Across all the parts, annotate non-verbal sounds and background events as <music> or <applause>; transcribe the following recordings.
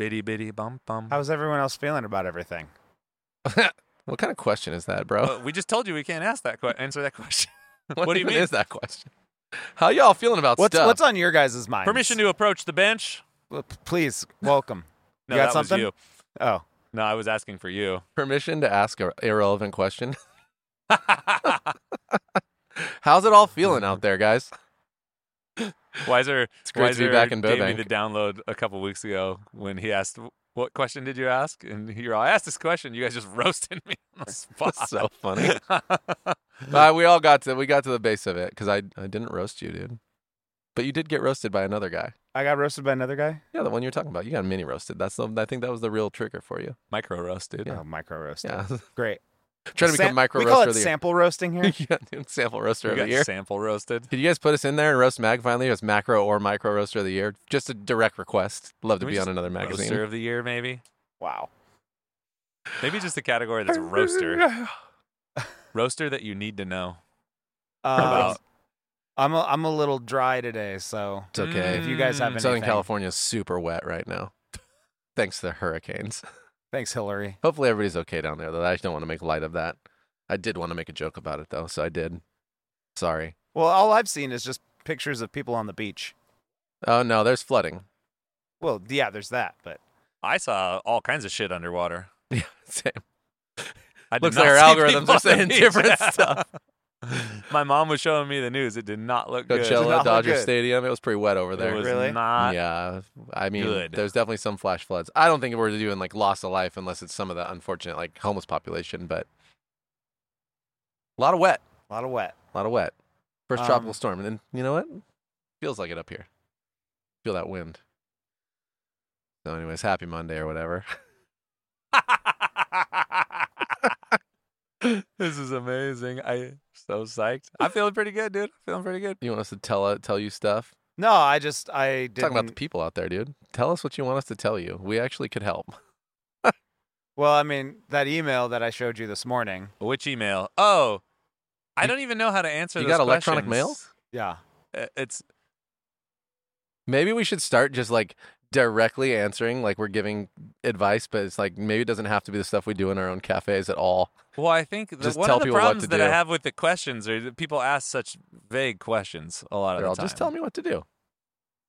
Bitty bitty bum bum. How's everyone else feeling about everything? <laughs> what kind of question is that, bro? Uh, we just told you we can't ask that que- answer that question. what, <laughs> what do you mean? is that question? How y'all feeling about What's stuff? what's on your guys' mind? Permission to approach the bench. Well, p- Please welcome. <laughs> No, You got that something? was you. Oh, No, I was asking for you. Permission to ask a irrelevant question. How's it all feeling out there, guys? Wiser, It's great to be Wiser back in Burbank. gave me the download a couple weeks ago when he asked, "What question did you ask?" And you're all, "I asked this question." You guys just <laughs> roasted me on the spot. That's <laughs> so funny. <laughs> Uh, we all got to we got to the base of it because I I didn't roast you, dude. But you did get roasted by another guy. I got roasted by another guy. Yeah, the one you're talking about. You got mini roasted. That's the I think that was the real trigger for you. Micro roasted. Oh, micro roasted. Yeah, Great. Trying to Sam- become micro We call roaster it of <laughs> the sample roasting here. yeah, dude, sample roaster We of the got year. sample roasted. Could you guys put us in there and roast mag finally as macro or micro roaster of the year? Just a direct request. Love to Can we be on just another magazine. Roaster of the year, maybe. wow. Maybe just a category that's roaster. <laughs> roaster that you need to know. Uh, about- I'm a, I'm a little dry today, so It's okay. if you guys have anything, Southern California is super wet right now, <laughs> thanks to the hurricanes. Thanks, Hilary. Hopefully everybody's okay down there. Though I just don't want to make light of that. I did want to make a joke about it though, so I did. Sorry. Well, all I've seen is just pictures of people on the beach. Oh no, there's flooding. Well, yeah, there's that, but I saw all kinds of shit underwater. <laughs> Yeah, same. I did Looks not like our see algorithms are saying beach. different <laughs> stuff. <laughs> My mom was showing me the news. It did not look good. Coachella, not Dodger good. Stadium. It was pretty wet over It there. was Really? not. yeah, I mean, good. there's definitely some flash floods. I don't think we're doing like loss of life unless it's some of the unfortunate like homeless population, but a lot of wet, a lot of wet. a lot of wet. First Um, tropical storm, and then you know what? Feels like it up here. Feel that wind. So, anyways, happy Monday or whatever. <laughs> <laughs> <laughs> this is amazing. I so psyched. I'm feeling pretty good, dude. I'm feeling pretty good. You want us to tell uh, tell you stuff? No, I just I didn't. Talking about the people out there, dude. Tell us what you want us to tell you. We actually could help. <laughs> well, I mean that email that I showed you this morning. Which email? Oh, I You- don't even know how to answer. you those got electronic questions. Yeah. Uh, It's Maybe we should start just like directly answering, like we're giving advice, but it's like maybe it doesn't have to be the stuff we do in our own cafes at all. well, I think the, Just one tell of the people what problems to that I have with the questions are that people ask such vague questions a lot of They're the all time. just tell me what to do.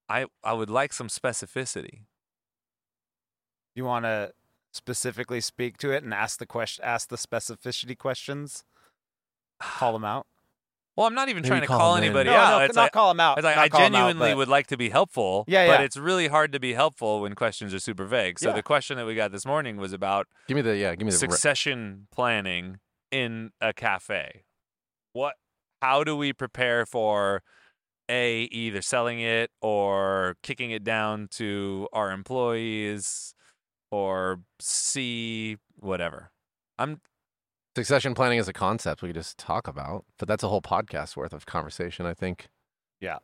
I I would like some specificity. You want to specifically speak to it and ask the question, ask the specificity questions, call them out. Well, I'm not even Maybe trying to call call anybody no, out. no, it's not like, call them out. it's like I call 'em out, genuinely but- would like to be helpful. Yeah, yeah. But it's really hard to be helpful when questions are super vague. So Yeah. the question that we got this morning was about Give me the yeah. Give me the re- succession planning in a cafe. What? How do we prepare for a either selling it or kicking it down to our employees, or c whatever. I'm succession planning is a concept we could just talk about, but that's a whole podcast worth of conversation. I think. Yeah.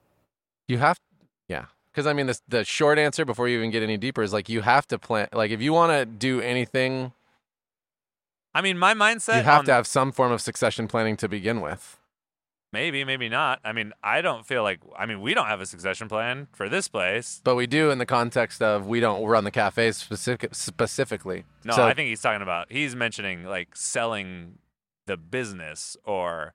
You have, yeah, because I mean the the short answer before you even get any deeper is like you have to plan. Like if you want to do anything, I mean, my mindset. you have on- to have some form of succession planning to begin with. Maybe, maybe not. I mean, I don't feel like. I mean, we don't have a succession plan for this place. But we do in the context of we don't run the cafe specific, specifically. No, So- I think he's talking about. He's mentioning like selling the business or.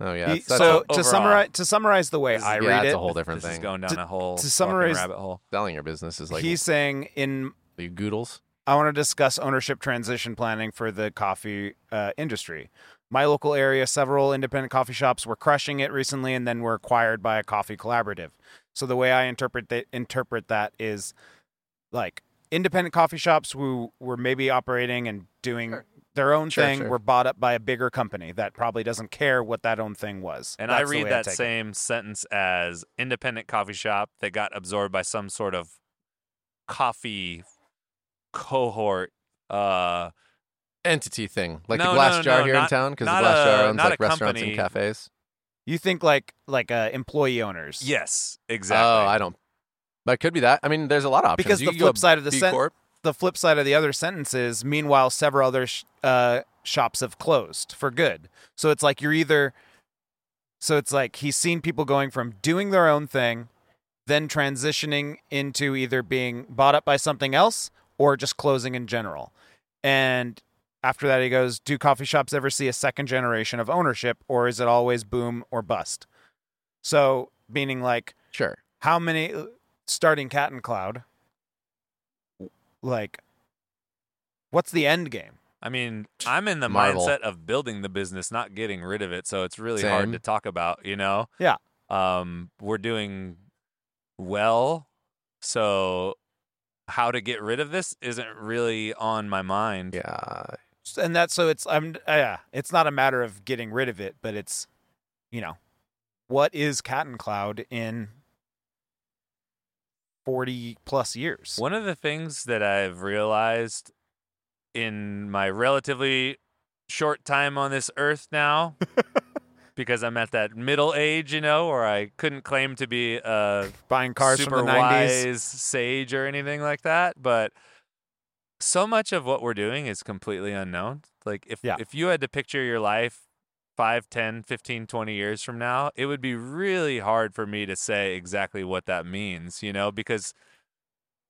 Oh yeah. That's- that's so a- a- to summarize to summarize the way is- I yeah, read it's it, a whole different this is thing. going down To- a whole to fucking summarize- rabbit hole. Selling your business is like he's saying in the goodles. I want to discuss ownership transition planning for the coffee uh, industry. My local area, several independent coffee shops were crushing it recently, and then were acquired by a coffee collaborative. So the way I interpret that interpret that is like independent coffee shops who were maybe operating and doing Sure. their own Sure, thing sure. were bought up by a bigger company that probably doesn't care what that own thing was. And I That's the read way that take it. same sentence as independent coffee shop that got absorbed by some sort of coffee cohort. Uh, Entity thing, like No, the glass no, jar no, here in town, because the not glass jar a- owns like restaurants company. and cafes. You think like like uh, employee owners? yes, exactly. Oh, I don't. But it could be that. I mean, there's a lot of options. Because You the flip side of the B sen- the flip side of the other sentence is meanwhile several other sh- uh, shops have closed for good so it's like you're either so it's like he's seen people going from doing their own thing then transitioning into either being bought up by something else or just closing in general. And after that, he goes, Do coffee shops ever see a second generation of ownership, or is it always boom or bust? So, meaning like, Sure. how many starting Cat and Cloud? Like, what's the end game? I mean, I'm in the Marvel. mindset of building the business, not getting rid of it. So it's really Same. hard to talk about, you know? Yeah. Um, we're doing well. So how to get rid of this isn't really on my mind. Yeah. And that's so it's I'm uh, yeah, it's not a matter of getting rid of it, but it's you know, what is Cat and Cloud in forty plus years? One of the things that I've realized in my relatively short time on this earth now, <laughs> because I'm at that middle age, you know, where I couldn't claim to be a Buying cars super from the nineties. wise sage or anything like that, but so much of what we're doing is completely unknown. Like if Yeah. if you had to picture your life 5, 10, 15, 20 years from now, it would be really hard for me to say exactly what that means, you know, because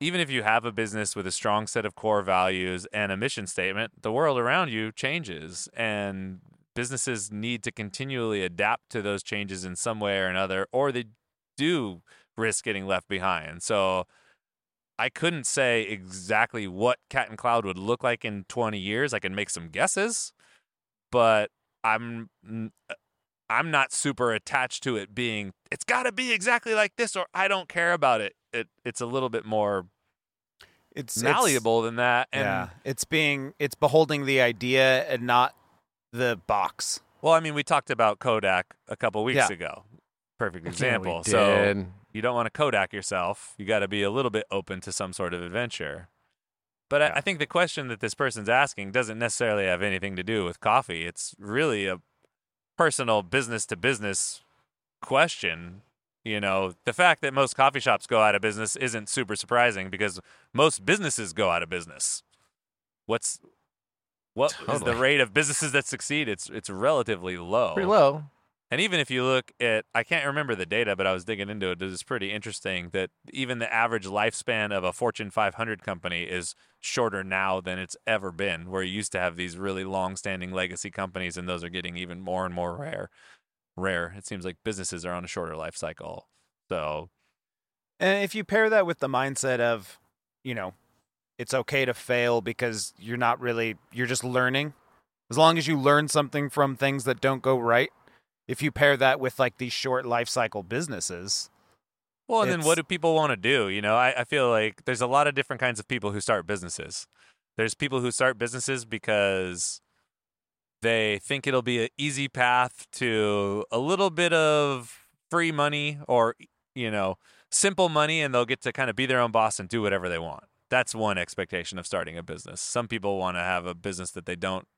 even if you have a business with a strong set of core values and a mission statement, the world around you changes and businesses need to continually adapt to those changes in some way or another or they do risk getting left behind. So I couldn't say exactly what Cat and Cloud would look like in 20 years. I can make some guesses, but I'm n- uh, I'm not super attached to it being it's got to be exactly like this or I don't care about it. It it's a little bit more It's it's- malleable than that and yeah, it's being it's beholding the idea and not the box. well, I mean, we talked about Kodak a couple weeks Yeah. ago. Perfect Yeah, we example. so did. You don't want to Kodak yourself. You got to be a little bit open to some sort of adventure. But I, Yeah. I think the question that this person's asking doesn't necessarily have anything to do with coffee. It's really a personal business to business question. You know, the fact that most coffee shops go out of business isn't super surprising because most businesses go out of business. What's what is the rate of businesses that succeed? It's it's relatively low. Pretty low. And even if you look at, I can't remember the data, but I was digging into it. It's pretty interesting that even the average lifespan of a Fortune 500 company is shorter now than it's ever been. Where you used to have these really long-standing legacy companies, and those are getting even more and more rare. Rare. It seems like businesses are on a shorter life cycle. So And if you pair that with the mindset of, you know, it's okay to fail because you're not really you're just learning. As long as you learn something from things that don't go right, if you pair that with like these short life cycle businesses, Well, and then what do people want to do? You know, I, I feel like there's a lot of different kinds of people who start businesses. There's people who start businesses because they think it'll be an easy path to a little bit of free money or, you know, simple money, and they'll get to kind of be their own boss and do whatever they want. That's one expectation of starting a business. Some people want to have a business that they don't,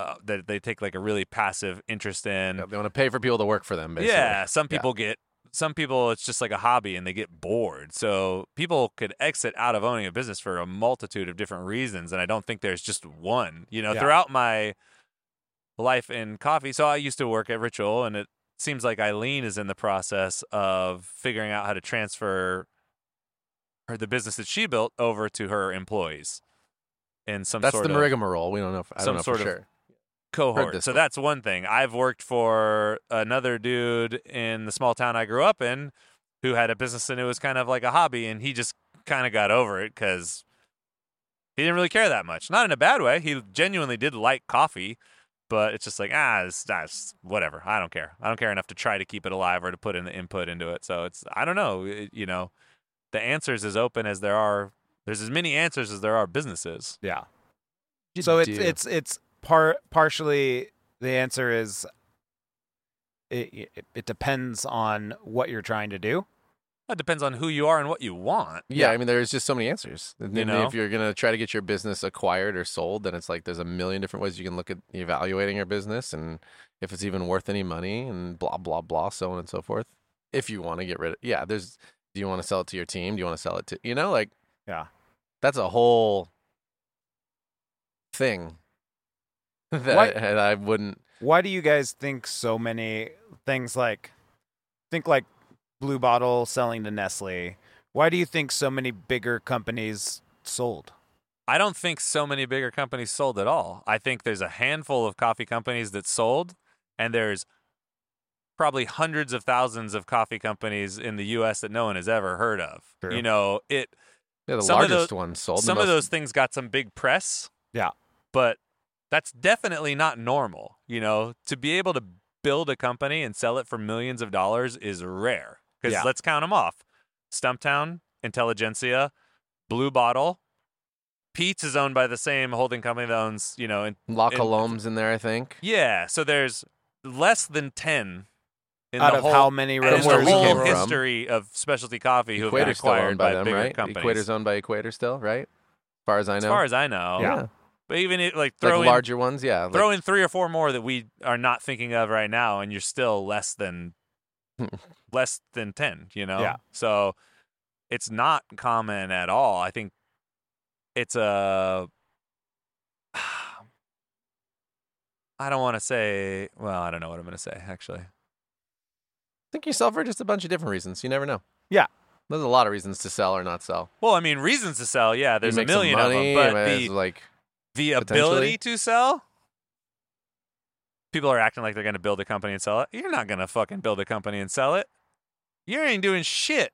uh, that they take like a really passive interest in. They want to pay for people to work for them, basically. Yeah, some Yeah. people get some people it's just like a hobby and they get bored. So people could exit out of owning a business for a multitude of different reasons and I don't think there's just one. You know, Yeah. throughout my life in coffee, so I used to work at Ritual and it seems like Eileen is in the process of figuring out how to transfer her the business that she built over to her employees in some That's sort the of rigmarole. We don't know. If, I some don't know sort for of sure. Cohort. So one. that's one thing. I've worked for another dude in the small town I grew up in who had a business and it was kind of like a hobby and he just kind of got over it cuz he didn't really care that much. Not in a bad way. He genuinely did like coffee, but it's just like ah, it's, that's whatever. I don't care. I don't care enough to try to keep it alive or to put in the input into it. So it's I don't know, it- you know, the answers as open as there are there's as many answers as there are businesses. yeah. So it's it's it's par partially the answer is it, it it depends on what you're trying to do. It depends on who you are and what you want. Yeah, I mean, there's just so many answers. You then know? if you're gonna try to get your business acquired or sold, then it's like there's a million different ways you can look at evaluating your business and if it's even worth any money and blah blah blah, so on and so forth. If you want to get rid of, yeah, there's. Do you want to sell it to your team? Do you want to sell it to you know like, Yeah. that's a whole thing <laughs> that Why- and I wouldn't. Why do you guys think so many things like think like Blue Bottle selling to Nestle. Why do you think so many bigger companies sold? I don't think so many bigger companies sold at all. I think there's a handful of coffee companies that sold, and there's probably hundreds of thousands of coffee companies in the U.S. that no one has ever heard of. True. You know, it Yeah, the Some of largest those- one sold. the some of those things got some big press. Yeah. But that's definitely not normal. You know, to be able to build a company and sell it for millions of dollars is rare. Because Yeah. let's count them off Stumptown, Intelligentsia, Blue Bottle. Pete's is owned by the same holding company that owns, you know, and La in- Colombe's in there, I think. yeah. So there's less than 10 in Out the of whole, how many in From the where we whole came from. history of specialty coffee who have been acquired by, by, them, bigger right? companies. Equator's owned by Equator still, right? As far as I know. as far as I know. Yeah. But even it, like Like throw in larger ones, yeah. like- throw in three or four more that we are not thinking of right now, and you're still less than <laughs> less than ten. You know. Yeah. So it's not common at all. I think it's a. <sighs> I don't want to say. Well, I don't know what I'm going to say. Actually, think you sell for just a bunch of different reasons. You never know. Yeah. There's a lot of reasons to sell or not sell. well, I mean, reasons to sell. Yeah, there's you a make some million money, of them, but the like the ability to sell. People are acting like they're going to build a company and sell it. You're not going to fucking build a company and sell it. You ain't doing shit.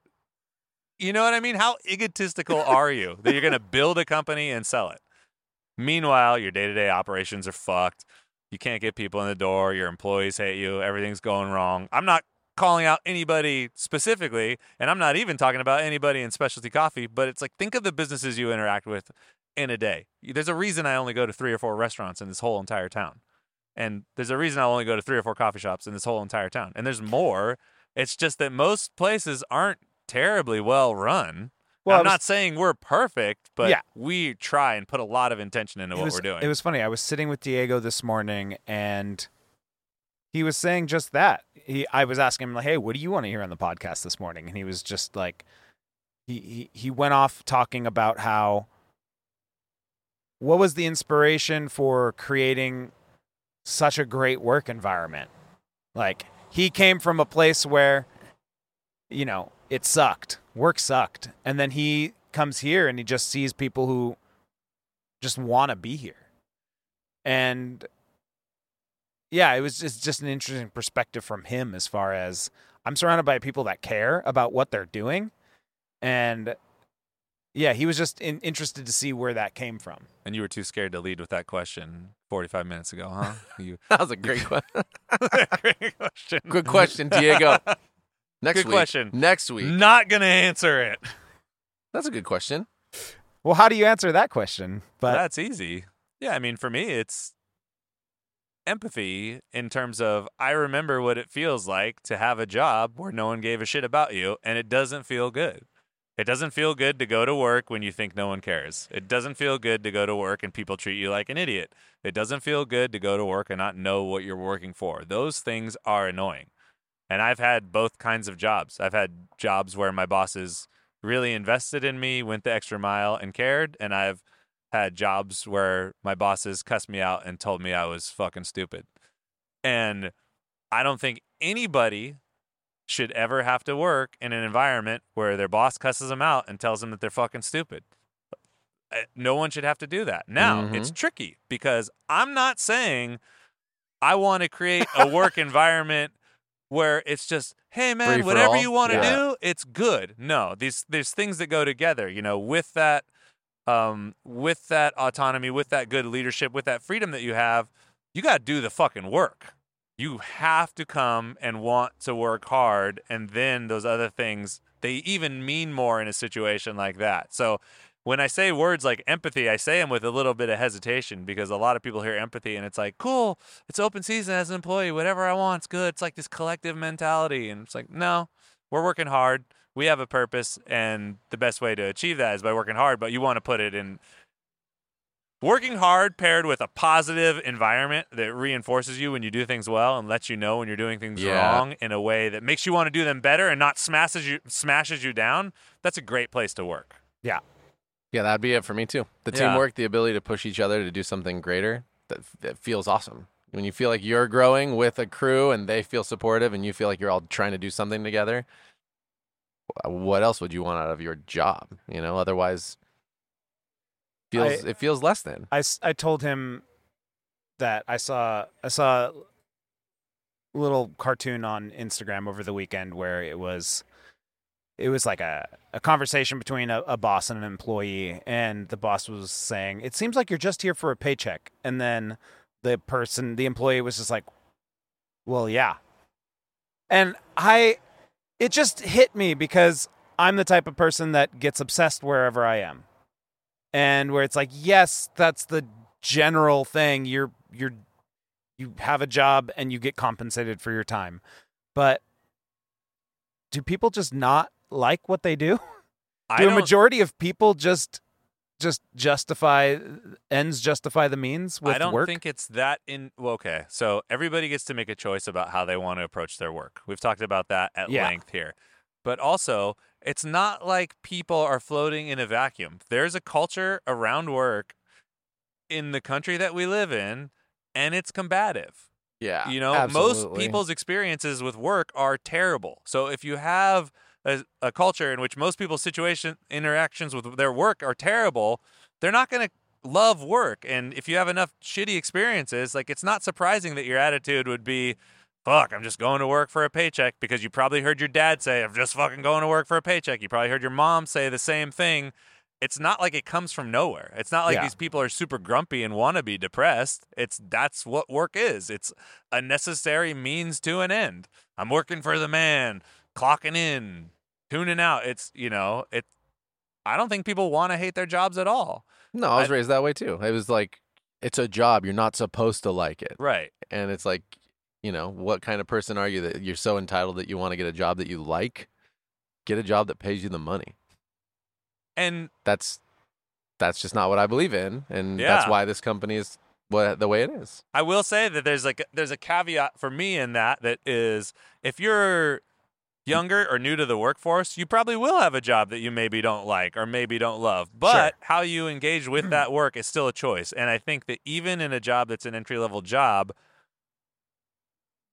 You know what I mean? How egotistical <laughs> are you that you're going to build a company and sell it? Meanwhile, your day to day operations are fucked. You can't get people in the door. Your employees hate you. Everything's going wrong. I'm not calling out anybody specifically, and I'm not even talking about anybody in specialty coffee, but it's like think of the businesses you interact with in a day. There's a reason I only go to three or four restaurants in this whole entire town. And there's a reason I only go to three or four coffee shops in this whole entire town. And there's more. It's just that most places aren't terribly well run. Well, I'm was- not saying we're perfect, but Yeah. we try and put a lot of intention into it what was, we're doing. It was funny. I was sitting with Diego this morning, and he was saying just that. He, I was asking him like, "Hey, what do you want to hear on the podcast this morning?" And he was just like, he he, he went off talking about how what was the inspiration for creating such a great work environment. Like he came from a place where, you know, it sucked, work sucked, and then he comes here and he just sees people who just want to be here. And yeah, it was just just an interesting perspective from him as far as I'm surrounded by people that care about what they're doing, and yeah, he was just in, interested to see where that came from. and you were too scared to lead with that question 45 minutes ago, huh? <laughs> You that was a great question. <laughs> great question. Good question, Diego. <laughs> Next Good week. question. Next week. Not gonna answer it. That's a good question. Well, how do you answer that question? But That's easy. Yeah, I mean, for me, it's empathy in terms of I remember what it feels like to have a job where no one gave a shit about you, and it doesn't feel good. It doesn't feel good to go to work when you think no one cares. It doesn't feel good to go to work and people treat you like an idiot. It doesn't feel good to go to work and not know what you're working for. Those things are annoying. And I've had both kinds of jobs. I've had jobs where my bosses really invested in me, went the extra mile, and cared. And I've had jobs where my bosses cussed me out and told me I was fucking stupid. And I don't think anybody should ever have to work in an environment where their boss cusses them out and tells them that they're fucking stupid. Uh, No one should have to do that. Now, it's tricky because I'm not saying I want to create a work <laughs> environment where it's just, hey man, Free whatever you want to Yeah. do, it's good. No, these there's things that go together, you know, with that um with that autonomy, with that good leadership, with that freedom that you have, you got to do the fucking work. You have to come and want to work hard and then those other things they even mean more in a situation like that. So when I say words like empathy, I say them with a little bit of hesitation because a lot of people hear empathy and it's like, cool, it's open season as an employee, whatever I want it's good. It's like this collective mentality. And it's like, no, we're working hard. We have a purpose. And the best way to achieve that is by working hard, but you want to put it in working hard paired with a positive environment that reinforces you when you do things well and lets you know when you're doing things Yeah. wrong in a way that makes you want to do them better and not smashes you smashes you down. That's a great place to work. Yeah, Yeah, that'd be it for me too. The Yeah. teamwork, the ability to push each other to do something greater, that, that feels awesome. When you feel like you're growing with a crew and they feel supportive and you feel like you're all trying to do something together, what else would you want out of your job? You know, otherwise, feels I- it feels less than. I, I told him that I saw I saw a little cartoon on Instagram over the weekend where it was it was like a, a conversation between a, a boss and an employee and the boss was saying it seems like you're just here for a paycheck. And then the person the employee was just like well yeah. And I it just hit me because I'm the type of person that gets obsessed wherever I am and where it's like yes that's the general thing you're you're you have a job and you get compensated for your time but do people just not like what they do I do a majority of people just just justify ends justify the means with I don't work think it's that in. Well, okay, so everybody gets to make a choice about how they want to approach their work. We've talked about that at Yeah. length here, but also it's not like people are floating in a vacuum. There's a culture around work in the country that we live in, and it's combative. Yeah, You know, absolutely. most people's experiences with work are terrible. So if you have a, a culture in which most people's situation interactions with their work are terrible, they're not going to love work. And if you have enough shitty experiences, like it's not surprising that your attitude would be, "Fuck, I'm just going to work for a paycheck." Because you probably heard your dad say, "I'm just fucking going to work for a paycheck." You probably heard your mom say the same thing. It's not like it comes from nowhere. It's not like Yeah. these people are super grumpy and want to be depressed. It's that's what work is. It's a necessary means to an end. I'm working for the man, clocking in, tuning out. It's you know, it. I don't think people want to hate their jobs at all. No, I was I- raised that way too. It was like it's a job. You're not supposed to like it. Right. And it's like, you know, what kind of person are you that you're so entitled that you want to get a job that you like? Get a job that pays you the money. And That's that's just not what I believe in, and that's why this company is what the way it is. I will say that there's like there's a caveat for me in that that is if you're younger or new to the workforce, you probably will have a job that you maybe don't like or maybe don't love. But how you engage with <clears throat> that work is still a choice. And I think that even in a job that's an entry level job,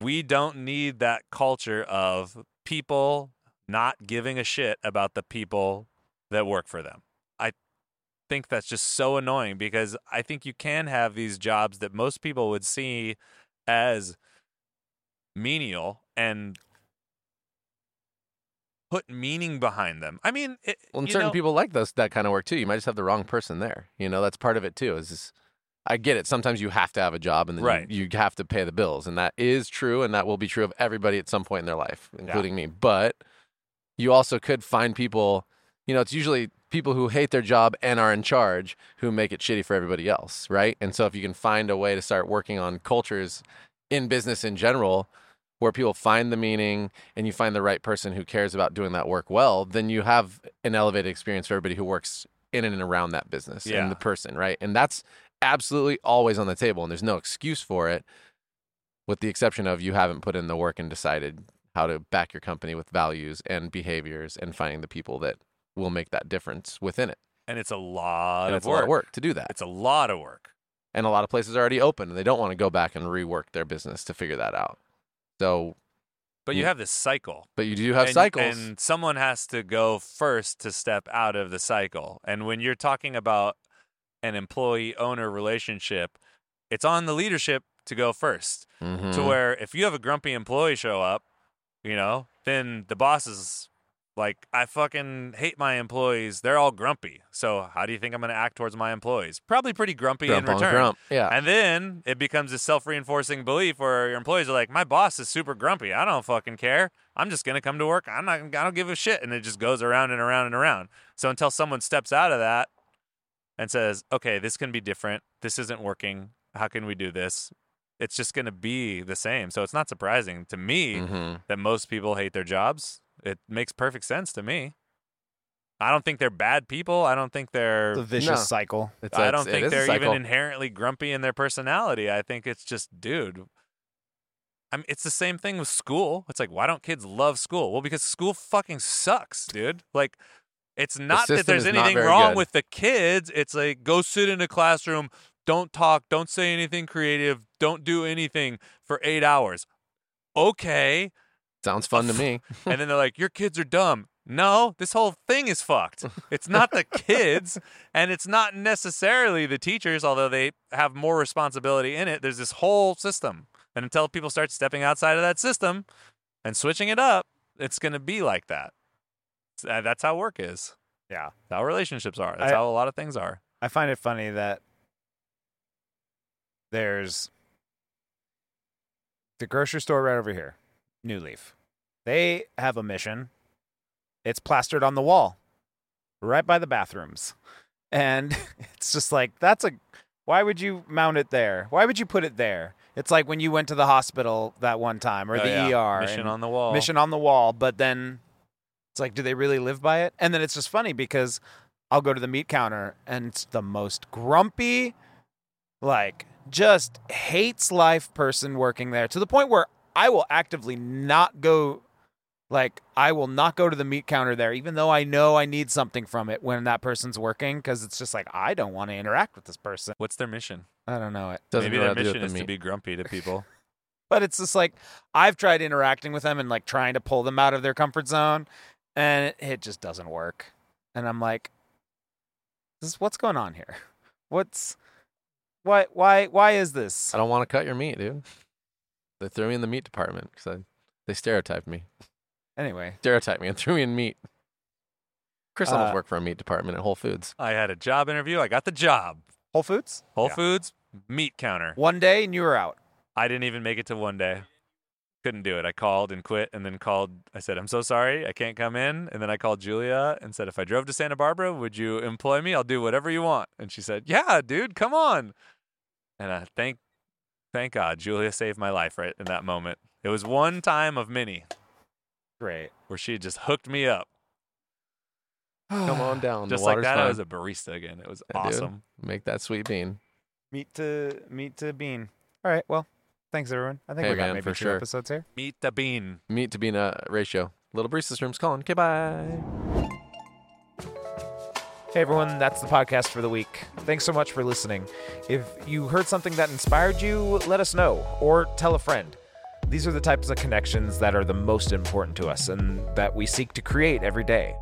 we don't need that culture of people not giving a shit about the people that work for them. I think that's just so annoying because I think you can have these jobs that most people would see as menial and put meaning behind them. I mean, it, Well, and certain know- people like those that kind of work too. You might just have the wrong person there. You know, that's part of it too. Is just, I get it. Sometimes you have to have a job, and then Right. you, you have to pay the bills, and that is true, and that will be true of everybody at some point in their life, including me. But you also could find people. You know, it's usually people who hate their job and are in charge who make it shitty for everybody else, right? And so if you can find a way to start working on cultures in business in general where people find the meaning and you find the right person who cares about doing that work well, then you have an elevated experience for everybody who works in and around that business Yeah. and the person, right? And that's absolutely always on the table and there's no excuse for it with the exception of you haven't put in the work and decided how to back your company with values and behaviors and finding the people that will make that difference within it. and it's a lot And of it's work. a lot of work to do that. It's a lot of work. And a lot of places are already open and they don't want to go back and rework their business to figure that out. So, But you have this cycle. but you do have and, cycles. and someone has to go first to step out of the cycle. And when you're talking about an employee owner relationship, it's on the leadership to go first. To Mhm. where if you have a grumpy employee show up, you know, then the boss is like, I fucking hate my employees. They're all grumpy. So how do you think I'm going to act towards my employees? Probably pretty grumpy grump in return. grump. Yeah. And then it becomes a self reinforcing belief where your employees are like, my boss is super grumpy. I don't fucking care. I'm just going to come to work. I'm not, I don't give a shit. And it just goes around and around and around. So until someone steps out of that and says, okay, this can be different. This isn't working. How can we do this? It's just going to be the same. So it's not surprising to me hmm that most people hate their jobs. It makes perfect sense to me. I don't think they're bad people. I don't think they're the vicious No. cycle It's, I don't it think is they're even inherently grumpy in their personality. I think it's just, dude. I mean, it's the same thing with school. It's like, why don't kids love school? Well, because school fucking sucks, dude. Like, it's not that there's anything wrong good. with the kids. It's like, go sit in a classroom, don't talk, don't say anything creative, don't do anything for eight hours. Okay. Sounds fun to me. <laughs> and then <laughs> they're like, your kids are dumb. no, this whole thing is fucked. It's not the kids <laughs> and it's not necessarily the teachers, although they have more responsibility in it. There's this whole system. And until people start stepping outside of that system and switching it up, it's going to be like that. S- uh, That's how work is. Yeah. That's how relationships are. That's I- how a lot of things are. I find it funny that there's the grocery store right over here, New Leaf. They have a mission. It's plastered on the wall right by the bathrooms. <laughs> And <laughs> it's just like, that's a. Why would you mount it there? Why would you put it there? It's like when you went to the hospital that one time or Oh, the yeah. ER. Mission on the wall. mission on the wall, but then it's like, do they really live by it? And then it's just funny because I'll go to the meat counter and it's the most grumpy, like just hates life person working there to the point where I will actively not go. Like I will not go to the meat counter there, even though I know I need something from it when that person's working, because it's just like I don't want to interact with this person. What's their mission? I don't know it. Doesn't Maybe their how to do mission is the to be grumpy to people. <laughs> But it's just like I've tried interacting with them and like trying to pull them out of their comfort zone, and it, it just doesn't work. And I'm like, "This is what's going on here? <laughs> What's why why why is this?" I don't want to cut your meat, dude. They threw me in the meat department because they stereotyped me. Anyway, Stereotyped me and <laughs> threw me in meat. Chris almost Uh, worked for a meat department at Whole Foods. I had a job interview. I got the job. Whole Foods, Whole Yeah. Foods meat counter. one day and you were out. I didn't even make it to one day. Couldn't do it. I called and quit and then called. I said, I'm so sorry. I can't come in. And then I called Julia and said, if I drove to Santa Barbara, would you employ me? I'll do whatever you want. And she said, Yeah, dude, come on. And I thank, thank God, Julia saved my life right in that moment. It was one time of many Great. where she just hooked me up. Come on down. Just the like water's that, I was a barista again. It was Yeah, dude. awesome. Make that sweet bean. meat to meat to bean. All right. Well, thanks everyone. I think Hey, we got man, maybe for two sure. episodes here. Meet the bean. Meat to bean uh, ratio. Little Barista's room's calling. Okay, bye. Hey everyone, that's the podcast for the week. Thanks so much for listening. If you heard something that inspired you, let us know or tell a friend. These are the types of connections that are the most important to us and that we seek to create every day.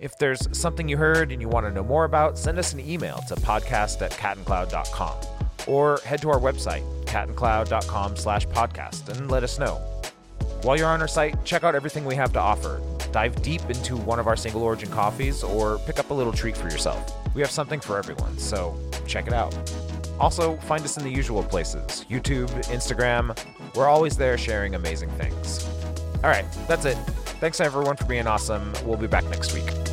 If there's something you heard and you want to know more about, send us an email to podcast at catandcloud.com or head to our website, catandcloud.com slash podcast, and let us know. While you're on our site, check out everything we have to offer. Dive deep into one of our single origin coffees or pick up a little treat for yourself. We have something for everyone, so check it out. Also, find us in the usual places YouTube, Instagram. We're always there sharing amazing things. All right, that's it. Thanks everyone for being awesome. We'll be back next week.